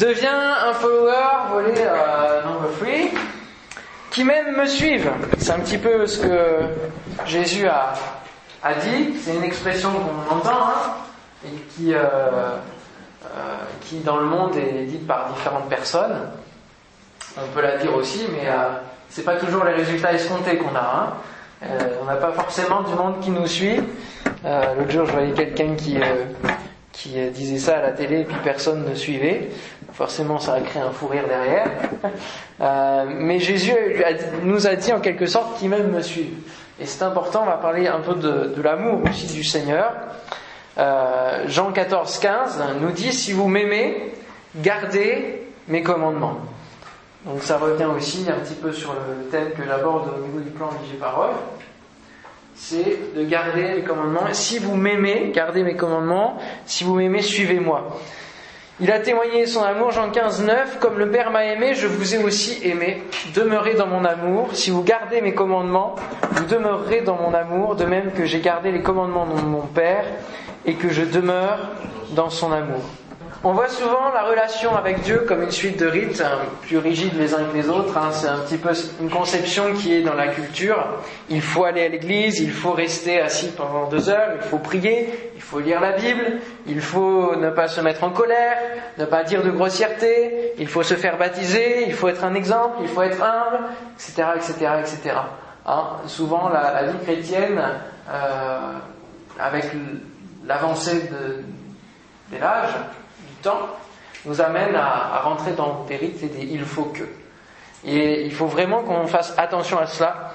deviens un follower, volé euh, number three, qui même me suivent. C'est un petit peu ce que Jésus a, a dit. C'est une expression qu'on entend hein, et qui, euh, euh, qui dans le monde est dite par différentes personnes. On peut la dire aussi, mais euh, c'est pas toujours les résultats escomptés qu'on a. Hein. On n'a pas forcément du monde qui nous suit. L'autre jour, je voyais quelqu'un qui, qui disait ça à la télé et puis personne ne suivait. Forcément, ça a créé un fou rire derrière. Euh, mais Jésus nous a dit en quelque sorte qu'il même me suive. Et c'est important, on va parler un peu de, l'amour aussi du Seigneur. Euh, Jean 14, 15 nous dit, si vous m'aimez, gardez mes commandements. Donc ça revient aussi un petit peu sur le thème que j'aborde au niveau du plan Vigée Parole. C'est de garder les commandements. Si vous m'aimez, gardez mes commandements. Si vous m'aimez, suivez-moi. Il a témoigné son amour, Jean 15, 9, comme le Père m'a aimé, je vous ai aussi aimé. Demeurez dans mon amour. Si vous gardez mes commandements, vous demeurerez dans mon amour, de même que j'ai gardé les commandements de mon Père et que je demeure dans son amour. On voit souvent la relation avec Dieu comme une suite de rites, hein, plus rigides les uns que les autres. hein. C'est un petit peu une conception qui est dans la culture. Il faut aller à l'église, il faut rester assis pendant deux heures, il faut prier, il faut lire la Bible, il faut ne pas se mettre en colère, ne pas dire de grossièreté, il faut se faire baptiser, il faut être un exemple, il faut être humble, etc., etc., etc. Hein, souvent, la, vie chrétienne, euh, avec l'avancée de, de l'âge, temps, nous amène à, rentrer dans des rites et des il faut que. Et il faut vraiment qu'on fasse attention à cela,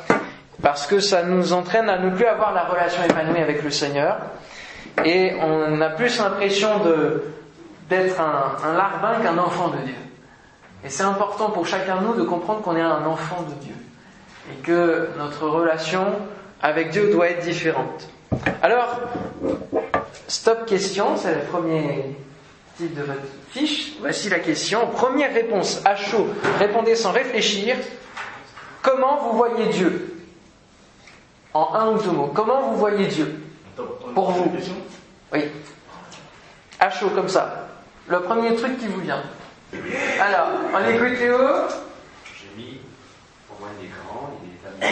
parce que ça nous entraîne à ne plus avoir la relation épanouie avec le Seigneur, et on a plus l'impression d'être un, un larbin qu'un enfant de Dieu. Et c'est important pour chacun de nous de comprendre qu'on est un enfant de Dieu, et que notre relation avec Dieu doit être différente. Alors, stop question, c'est le premier titre de votre fiche. Voici la question. Première réponse à chaud. Répondez sans réfléchir. Comment vous voyez Dieu? En un ou deux mots. Comment vous voyez Dieu? Pour vous. Oui. À chaud comme ça. Le premier truc qui vous vient. Alors, on écoute Théo. J'ai mis pour moi il est grand, il est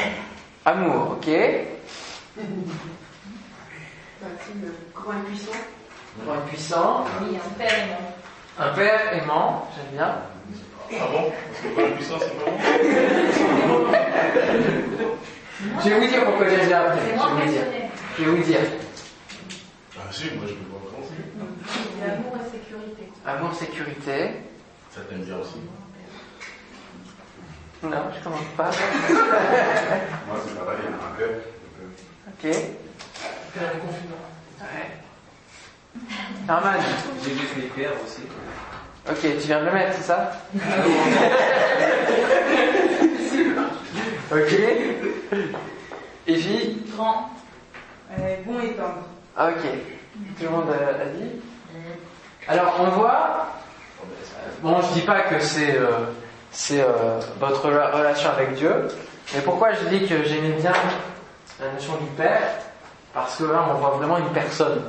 amour. Amour, ok. Grand et puissant. Grand et puissant. Oui, un père aimant. Un père aimant, j'aime bien. Ah bon? Parce que pas la puissance, c'est pas bon Je vais vous dire pourquoi j'ai dit après. Je vais vous dire. Je vais vous dire. Ah si, moi je peux pas commencer. L'amour et sécurité. Amour, sécurité. Ça t'aime bien aussi. Non, je commence pas. Moi c'est pareil, il y a un père. Ok. Norman. J'ai vu pères aussi. Ok, tu viens de le mettre, c'est ça Ok. Evie Grand. Euh, bon et tendre. Ah, Ok. Tout le monde a, a dit Alors, on voit. euh, Bon, je dis pas que c'est euh, c'est euh, votre rela- relation avec Dieu, mais pourquoi je dis que j'aimais bien la notion du Père? Parce que là, on voit vraiment une personne.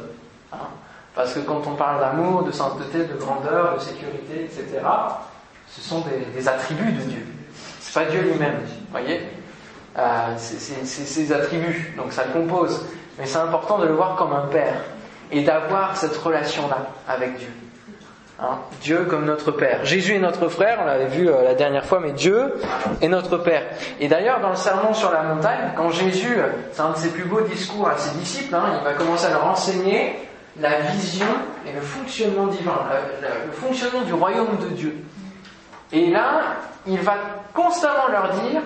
hein. Parce que quand on parle d'amour, de sainteté, de grandeur, de sécurité, etc., ce sont des, attributs de Dieu. C'est pas Dieu lui-même, vous voyez? Euh, c'est ses attributs, donc ça le compose. Mais c'est important de le voir comme un Père et d'avoir cette relation-là avec Dieu. Hein, Dieu comme notre Père. Jésus est notre frère, on l'avait vu euh, la dernière fois, mais Dieu est notre Père. Et d'ailleurs, dans le sermon sur la montagne, quand Jésus, euh, c'est un de ses plus beaux discours à ses disciples, hein, il va commencer à leur enseigner la vision et le fonctionnement divin, le fonctionnement du royaume de Dieu. Et là, il va constamment leur dire,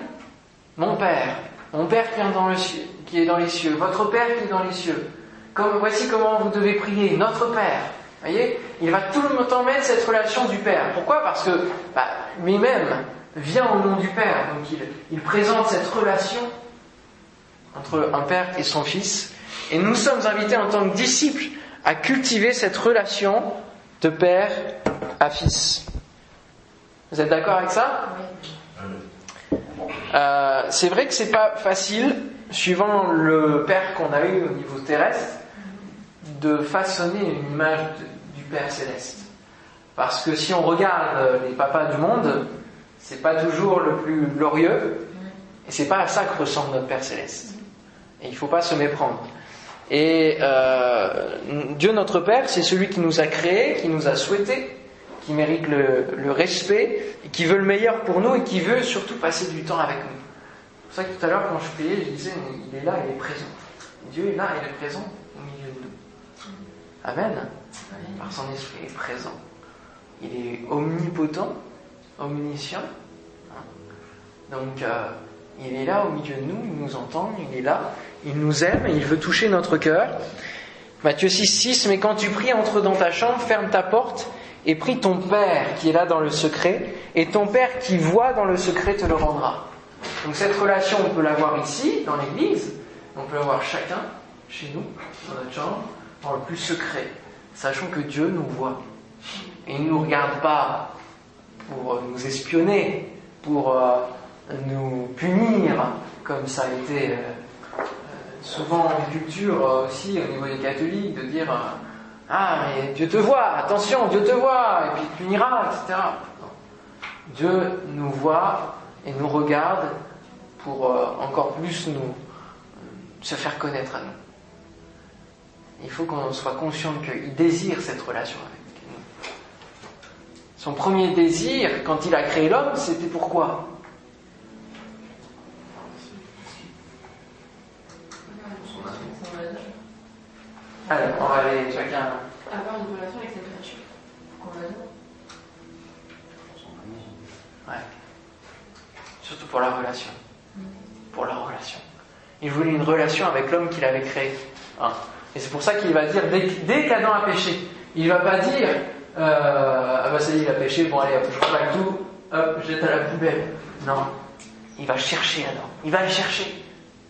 mon Père, mon Père qui est dans, les cieux, votre Père qui est dans les cieux, comme, voici comment vous devez prier, notre Père. voyez Il va tout le temps mettre cette relation du Père. Pourquoi? Parce que bah, lui-même vient au nom du Père. Donc il présente cette relation entre un Père et son Fils. Et nous sommes invités en tant que disciples à cultiver cette relation de Père à Fils. Vous êtes d'accord avec ça Euh, c'est vrai que c'est pas facile, suivant le Père qu'on a eu au niveau terrestre, de façonner une image de- du Père céleste. Parce que si on regarde les papas du monde, c'est pas toujours le plus glorieux, et c'est pas à ça que ressemble notre Père Céleste. Et il faut pas se méprendre. Et euh, Dieu notre Père, c'est celui qui nous a créés, qui nous a souhaités, qui mérite le, le, respect, et qui veut le meilleur pour nous et qui veut surtout passer du temps avec nous. C'est pour ça que tout à l'heure, quand je priais, je disais, il est là, il est présent. Dieu est là, il est présent au milieu de nous. Amen. Par son esprit, il est présent. Il est omnipotent, omniscient. Donc, euh, il est là au milieu de nous, il nous entend, il est là, il nous aime, il veut toucher notre cœur. Matthieu 6, 6, mais quand tu pries, entre dans ta chambre, ferme ta porte et prie ton Père qui est là dans le secret, et ton Père qui voit dans le secret te le rendra. Donc cette relation, on peut l'avoir ici, dans l'église, on peut l'avoir chacun, chez nous, dans notre chambre, dans le plus secret, sachant que Dieu nous voit. Et il ne nous regarde pas pour nous espionner, pour euh, nous punir, comme ça a été euh, souvent en culture euh, aussi au niveau des catholiques, de dire Ah, mais Dieu te voit, attention, Dieu te voit, et puis il punira, etc. Dieu nous voit et nous regarde pour encore plus nous se faire connaître à nous. Il faut qu'on soit conscient qu'il désire cette relation avec nous. Son premier désir, quand il a créé l'homme, c'était pourquoi? Alors, on va aller chacun. Avoir une relation avec cette créature. Ouais. Surtout pour la relation. Pour la relation. Il voulait une relation avec l'homme qu'il avait créé. Hein. Et c'est pour ça qu'il va dire, dès, dès qu'Adam a péché, il ne va pas dire, euh, ah bah ça y est, il a péché, bon allez, hop, je plaque tout, hop, jette à la poubelle. Non. Il va chercher Adam. Il va le chercher.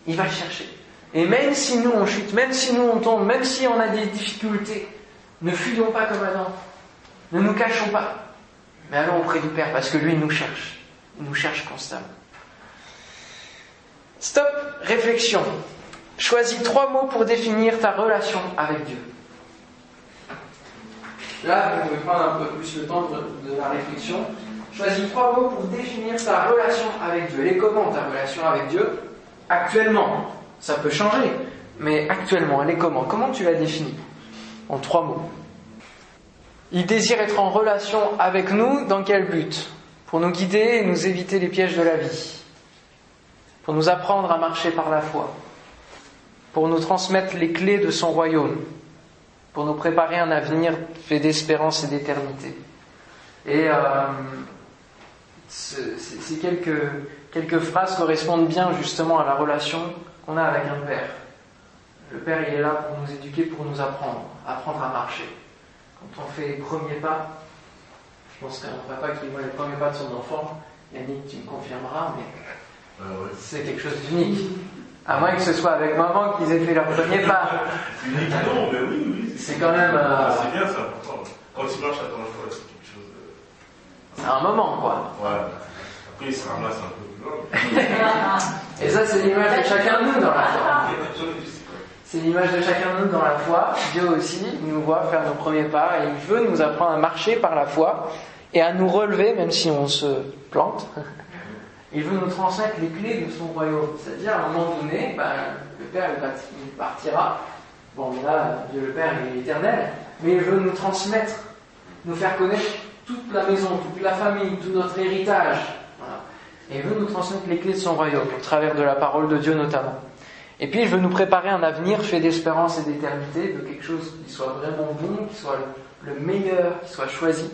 Il va le chercher. Et même si nous on chute, même si nous on tombe, même si on a des difficultés, ne fuyons pas comme Adam. Ne nous cachons pas. Mais allons auprès du Père parce que lui il nous cherche. Il nous cherche constamment. Stop, réflexion. Choisis trois mots pour définir ta relation avec Dieu. Là, vous pouvez prendre un peu plus le temps de, de la réflexion. Choisis trois mots pour définir ta relation avec Dieu. Elle est comment ta relation avec Dieu Actuellement, ça peut changer, mais actuellement, elle est comment? Comment tu la définis? En trois mots. Il désire être en relation avec nous dans quel but? Pour nous guider et nous éviter les pièges de la vie. Pour nous apprendre à marcher par la foi, pour nous transmettre les clés de son royaume, pour nous préparer un avenir fait d'espérance et d'éternité. Et euh, ces quelques, quelques phrases correspondent bien justement à la relation qu'on a avec un Père. Le Père, il est là pour nous éduquer, pour nous apprendre, apprendre à marcher. Quand on fait les premiers pas, je pense qu'un papa qui voit les premiers pas de son enfant, Yannick, tu me confirmeras, mais c'est quelque chose d'unique. À moins que ce soit avec maman qu'ils aient fait leur premier pas. Unique, non, mais oui, oui. C'est quand même. Euh... C'est bien, c'est important. Quand tu marches à ton fois, c'est quelque chose de. C'est un moment, quoi. Ouais. Après, il se ramasse un peu plus loin. Et ça, c'est l'image de chacun de nous dans la foi. C'est l'image de chacun de nous dans la foi. Dieu aussi nous voit faire nos premiers pas et il veut nous apprendre à marcher par la foi et à nous relever même si on se plante. Il veut nous transmettre les clés de son royaume. C'est-à-dire, à un moment donné, ben, le Père il partira. Bon, là, Dieu le Père, il est éternel. Mais il veut nous transmettre, nous faire connaître toute la maison, toute la famille, tout notre héritage. Et il veut nous transmettre les clés de son royaume, au travers de la parole de Dieu notamment. Et puis, il veut nous préparer un avenir fait d'espérance et d'éternité, de quelque chose qui soit vraiment bon, qui soit le meilleur, qui soit choisi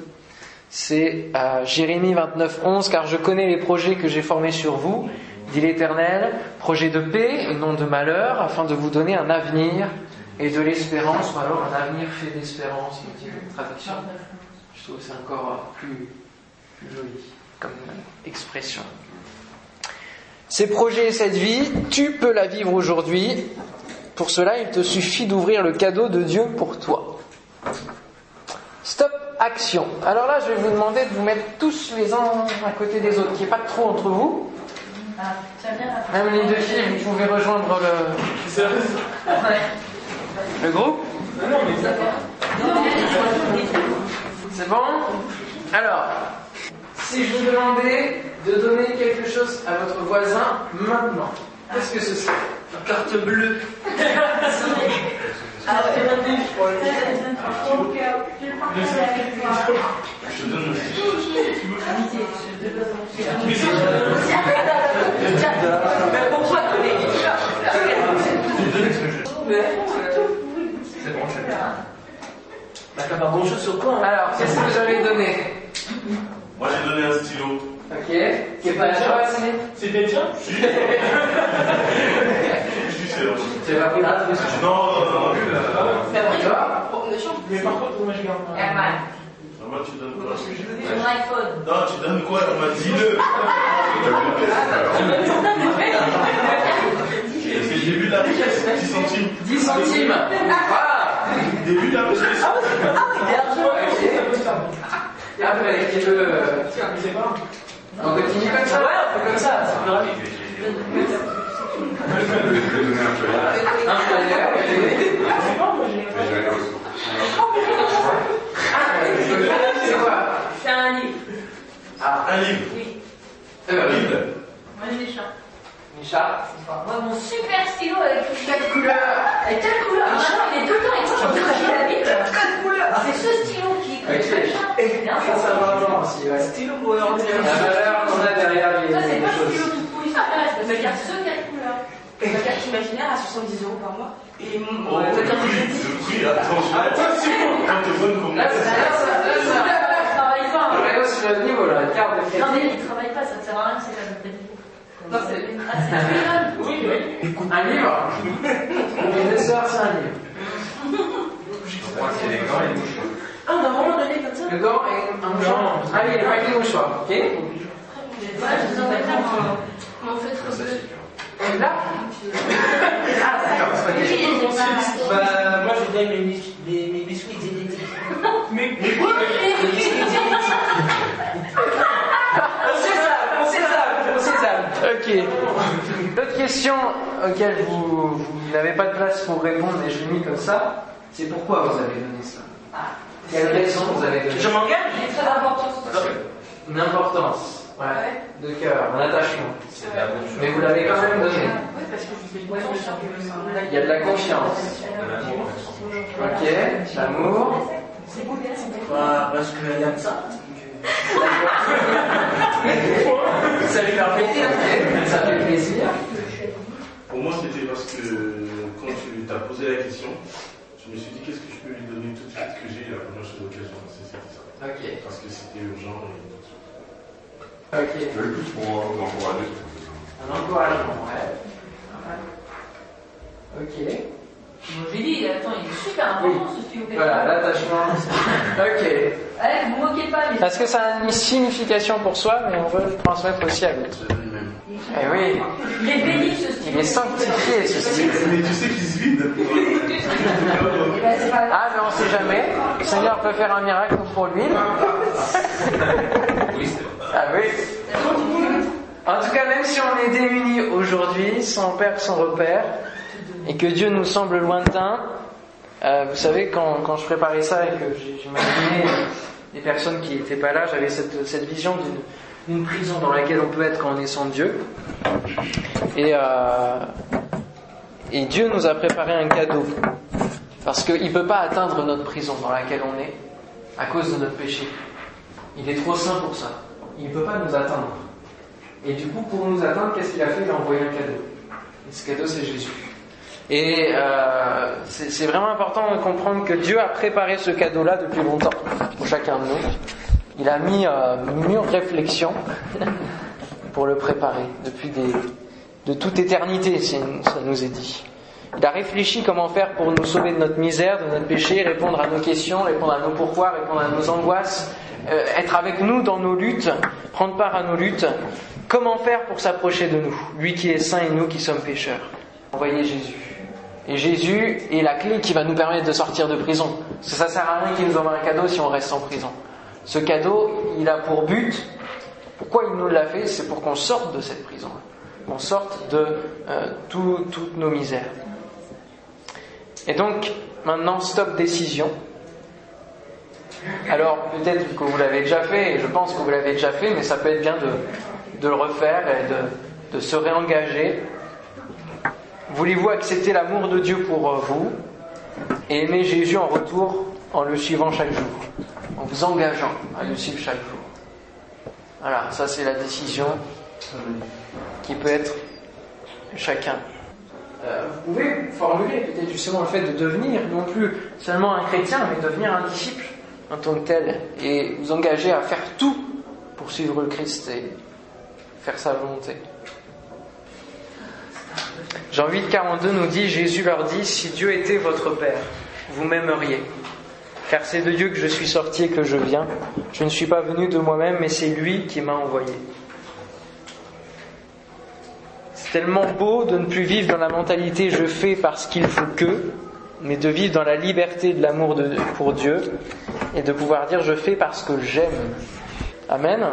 c'est euh, Jérémie 29, 11, car je connais les projets que j'ai formés sur vous, dit l'Éternel, projets de paix et non de malheur, afin de vous donner un avenir et de l'espérance, ou alors un avenir fait d'espérance, me dit une traduction. Je trouve que c'est encore plus, plus joli comme expression. Ces projets et cette vie, tu peux la vivre aujourd'hui. Pour cela, il te suffit d'ouvrir le cadeau de Dieu pour toi. Stop action. Alors là, je vais vous demander de vous mettre tous les uns à côté des autres, qu'il n'y ait pas de trop entre vous. Même les deux filles, vous pouvez rejoindre le, le groupe. C'est bon? Alors, si je vous demandais de donner quelque chose à votre voisin maintenant, qu'est-ce que ce serait Carte bleue. Ah ouais. Je te donne Mais pourquoi donner C'est bon, je l'ai. Bah, t'as pas chose sur toi. Hein. Alors, qu'est-ce que vous avez donné Moi j'ai donné un stylo. Qui est pas à toi, c'est C'était bien Si. Si, c'est. Tu l'as pris là Non, non, non. Toi Mais par contre, moi je Non, Moi tu donnes quoi ton iPhone. Non, tu donnes quoi On m'a dit le. C'est le début de la pièce, 10 centimes. 10 centimes Voilà Début de la pièce. Après, qui veut. C'est pas On continue comme ça Ouais, on fait comme ça, c'est plus rapide. Un flyer, et- C'est pas, moi j'ai. Ah, c'est quoi C'est un livre. Ah, Un livre. Oui. Un livre. Moi j'ai des chats. Micha Moi mon super stylo avec Quatre couleurs Avec quatre couleurs. Maintenant il est tout le temps et quand je la. C'est ce stylo qui Ok. écrit le chat. C'est bien Ça, ça va vraiment aussi, ouais. Stylo pour. La qu'on a derrière les, Ça c'est les pas le stylo tout pourri, ça parce qu'il y a ce quatre couleurs. Ma carte imaginaire à 70 euros par mois. Et mon Oh, le prix, le prix, attention. Quand t'es bonne comme Là, ça, là, ça. Il travaille pas. On est sur le niveau, là, la carte de Non mais il travaille pas, ça ne sert à rien, c'est comme crédit. Non, c'est. Ah. Oui, oui. Un livre dessert, c'est un livre. Moi, c'est les gants et les mouchoirs. Ah, on a vraiment donné comme ça Le gant et un mouchoir. Ah oui, avec les mouchoirs, ok je vous embête là. Et là Ah, d'accord, c'est pas Bah, moi je donne mes, bis- mes, mes biscuits zénétiques. Mais, mais quoi On on on sait ça. Ok. L'autre question auquel vous, vous n'avez pas de place pour répondre, mais je l'ai mis comme ça, c'est pourquoi vous avez donné ça? Quelle raison vous avez donné Je m'engage Il est très important ce truc. Une importance, ouais, de cœur, un attachement. De la. Mais vous l'avez quand même donné. Il y a de la confiance. De l'amour. Ok, l'amour. Bah, parce qu'elle aime ça. Ça lui fait plaisir. Ça fait plaisir. Pour moi, c'était parce que quand tu t'as posé la question, je me suis dit qu'est-ce que je peux lui donner tout de suite que j'ai la première chose d'occasion. C'est c'était ça. Ok, Parce que c'était urgent. Et... ok. Je vais plus pour encourager. Un encouragement, ouais. Ok. Je lui dis, attends, il est super important ce stylo. Voilà, l'attachement. Ok. Allez, vous vous moquez pas, mais. Parce que ça a une signification pour soi, mais on veut le transmettre aussi à l'autre? Eh oui, Il est béni ce stylo. il est sanctifié ce style. Mais tu sais qu'il se vide. Ah, mais on sait jamais. Le Seigneur peut faire un miracle pour lui. Ah oui. En tout cas, même si on est démunis aujourd'hui, sans père, sans repère, et que Dieu nous semble lointain, euh, vous savez, quand, quand je préparais ça et que j'imaginais les personnes qui n'étaient pas là, j'avais cette, cette vision d'une d'une prison dans laquelle on peut être quand on est sans Dieu. Et, euh, et Dieu nous a préparé un cadeau. Parce qu'il ne peut pas atteindre notre prison dans laquelle on est à cause de notre péché. Il est trop saint pour ça. Il ne peut pas nous atteindre. Et du coup, pour nous atteindre, qu'est-ce qu'il a fait? Il a envoyé un cadeau. Et ce cadeau, c'est Jésus. Et euh, c'est vraiment important de comprendre que Dieu a préparé ce cadeau-là depuis longtemps pour chacun de nous. Il a mis euh, mûre réflexion pour le préparer depuis des, de toute éternité, ça nous est dit. Il a réfléchi comment faire pour nous sauver de notre misère, de notre péché, répondre à nos questions, répondre à nos pourquoi, répondre à nos angoisses, euh, être avec nous dans nos luttes, prendre part à nos luttes. Comment faire pour s'approcher de nous, lui qui est saint et nous qui sommes pécheurs? Envoyer Jésus. Et Jésus est la clé qui va nous permettre de sortir de prison. Parce que ça sert à rien qu'il nous envoie un cadeau si on reste en prison. Ce cadeau, il a pour but, pourquoi il nous l'a fait C'est pour qu'on sorte de cette prison, qu'on sorte de euh, tout- toutes nos misères. Et donc, maintenant, stop décision. Alors peut-être que vous l'avez déjà fait, et je pense que vous l'avez déjà fait, mais ça peut être bien de, de le refaire et de, de se réengager. Voulez-vous accepter l'amour de Dieu pour euh, vous et aimer Jésus en retour en le suivant chaque jour, en vous engageant à le suivre chaque jour? Voilà, ça c'est la décision qui peut être chacun. Euh, vous pouvez formuler peut-être justement le fait de devenir non plus seulement un chrétien, mais devenir un disciple en tant que tel et vous engager à faire tout pour suivre le Christ et faire sa volonté. Jean 8, 42 nous dit, Jésus leur dit, si Dieu était votre Père, vous m'aimeriez. Car c'est de Dieu que je suis sorti et que je viens. Je ne suis pas venu de moi-même, mais c'est lui qui m'a envoyé. Tellement beau de ne plus vivre dans la mentalité je fais parce qu'il faut que, mais de vivre dans la liberté de l'amour pour Dieu et de pouvoir dire je fais parce que j'aime. Amen.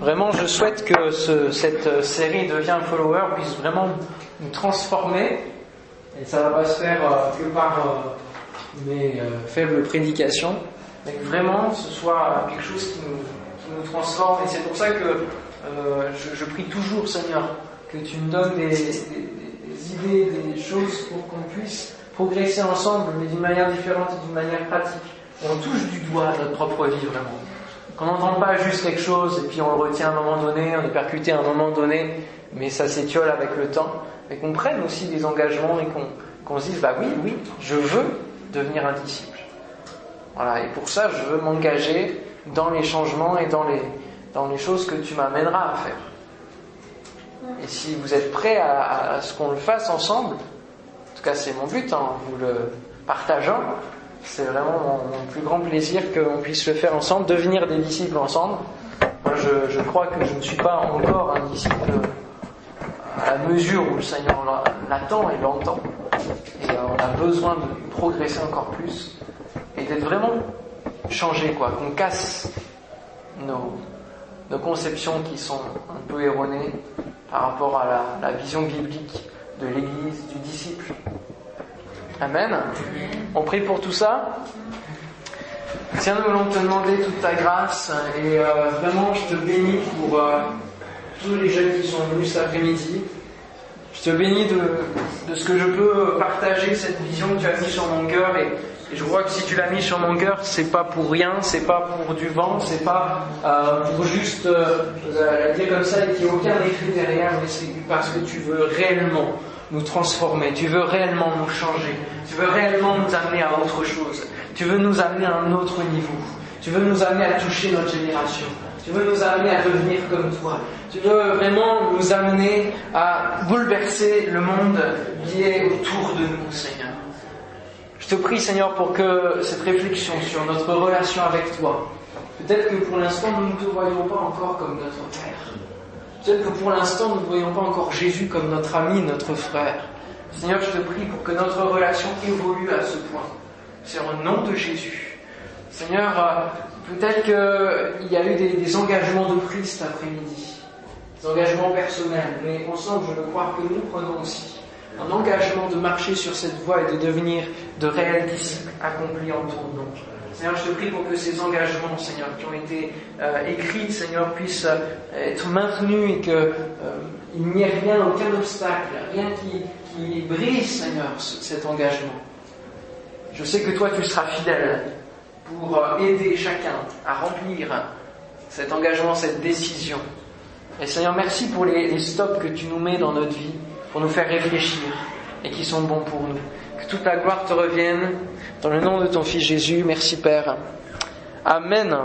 Vraiment, je souhaite que ce, cette série Devient follower puisse vraiment nous transformer. Et ça va pas se faire euh, que par euh, mes euh, faibles prédications, mais que vraiment ce soit quelque chose qui nous, qui nous transforme. Et c'est pour ça que euh, je, prie toujours, Seigneur, que tu me donnes des, idées, des choses pour qu'on puisse progresser ensemble, mais d'une manière différente et d'une manière pratique. On touche du doigt notre propre vie vraiment. Qu'on n'entende pas juste quelque chose et puis on le retient à un moment donné, on est percuté à un moment donné, mais ça s'étiole avec le temps. Mais qu'on prenne aussi des engagements et qu'on se dise, bah oui, oui, je veux devenir un disciple. Voilà, et pour ça, je veux m'engager dans les changements et dans les, dans les choses que tu m'amèneras à faire. Et si vous êtes prêts à, ce qu'on le fasse ensemble, en tout cas c'est mon but en vous le partageant, c'est vraiment mon, plus grand plaisir qu'on puisse le faire ensemble, devenir des disciples ensemble. Moi je, je, crois que je ne suis pas encore un disciple à la mesure où le Seigneur l'attend et l'entend. Et on a besoin de progresser encore plus et d'être vraiment changé, quoi, qu'on casse nos, nos conceptions qui sont un peu erronées par rapport à la, la vision biblique de l'Église, du disciple. Amen. On prie pour tout ça. Tiens, nous voulons te demander toute ta grâce et euh, vraiment je te bénis pour euh, tous les jeunes qui sont venus cet après-midi. Je te bénis de, de, ce que je peux partager cette vision que tu as mise sur mon cœur et, et, je crois que si tu l'as mis sur mon cœur, c'est pas pour rien, c'est pas pour du vent, c'est pas euh, pour juste euh, la dire comme ça et qu'il n'y ait aucun écrit derrière, mais c'est parce que tu veux réellement nous transformer, tu veux réellement nous changer, tu veux réellement nous amener à autre chose, tu veux nous amener à un autre niveau, tu veux nous amener à toucher notre génération, tu veux nous amener à devenir comme toi, tu veux vraiment nous amener à bouleverser le monde qui est autour de nous, Seigneur. Je te prie, Seigneur, pour que cette réflexion sur notre relation avec toi, peut-être que pour l'instant nous ne te voyons pas encore comme notre Père. Peut-être que pour l'instant, nous ne voyons pas encore Jésus comme notre ami, notre frère. Seigneur, je te prie pour que notre relation évolue à ce point. C'est au nom de Jésus. Seigneur, peut-être qu'il y a eu des, des engagements de prix cet après-midi, des engagements personnels, mais ensemble, je veux croire que nous prenons aussi un engagement de marcher sur cette voie et de devenir de réels disciples accomplis en ton nom. Seigneur, je te prie pour que ces engagements, Seigneur, qui ont été euh, écrits, Seigneur, puissent euh, être maintenus et qu'il euh, n'y ait rien, aucun obstacle, rien qui, brise, Seigneur, cet engagement. Je sais que toi, tu seras fidèle pour aider chacun à remplir cet engagement, cette décision. Et Seigneur, merci pour les, les stops que tu nous mets dans notre vie, pour nous faire réfléchir et qui sont bons pour nous. Que toute la gloire te revienne. Dans le nom de ton Fils Jésus, merci Père. Amen.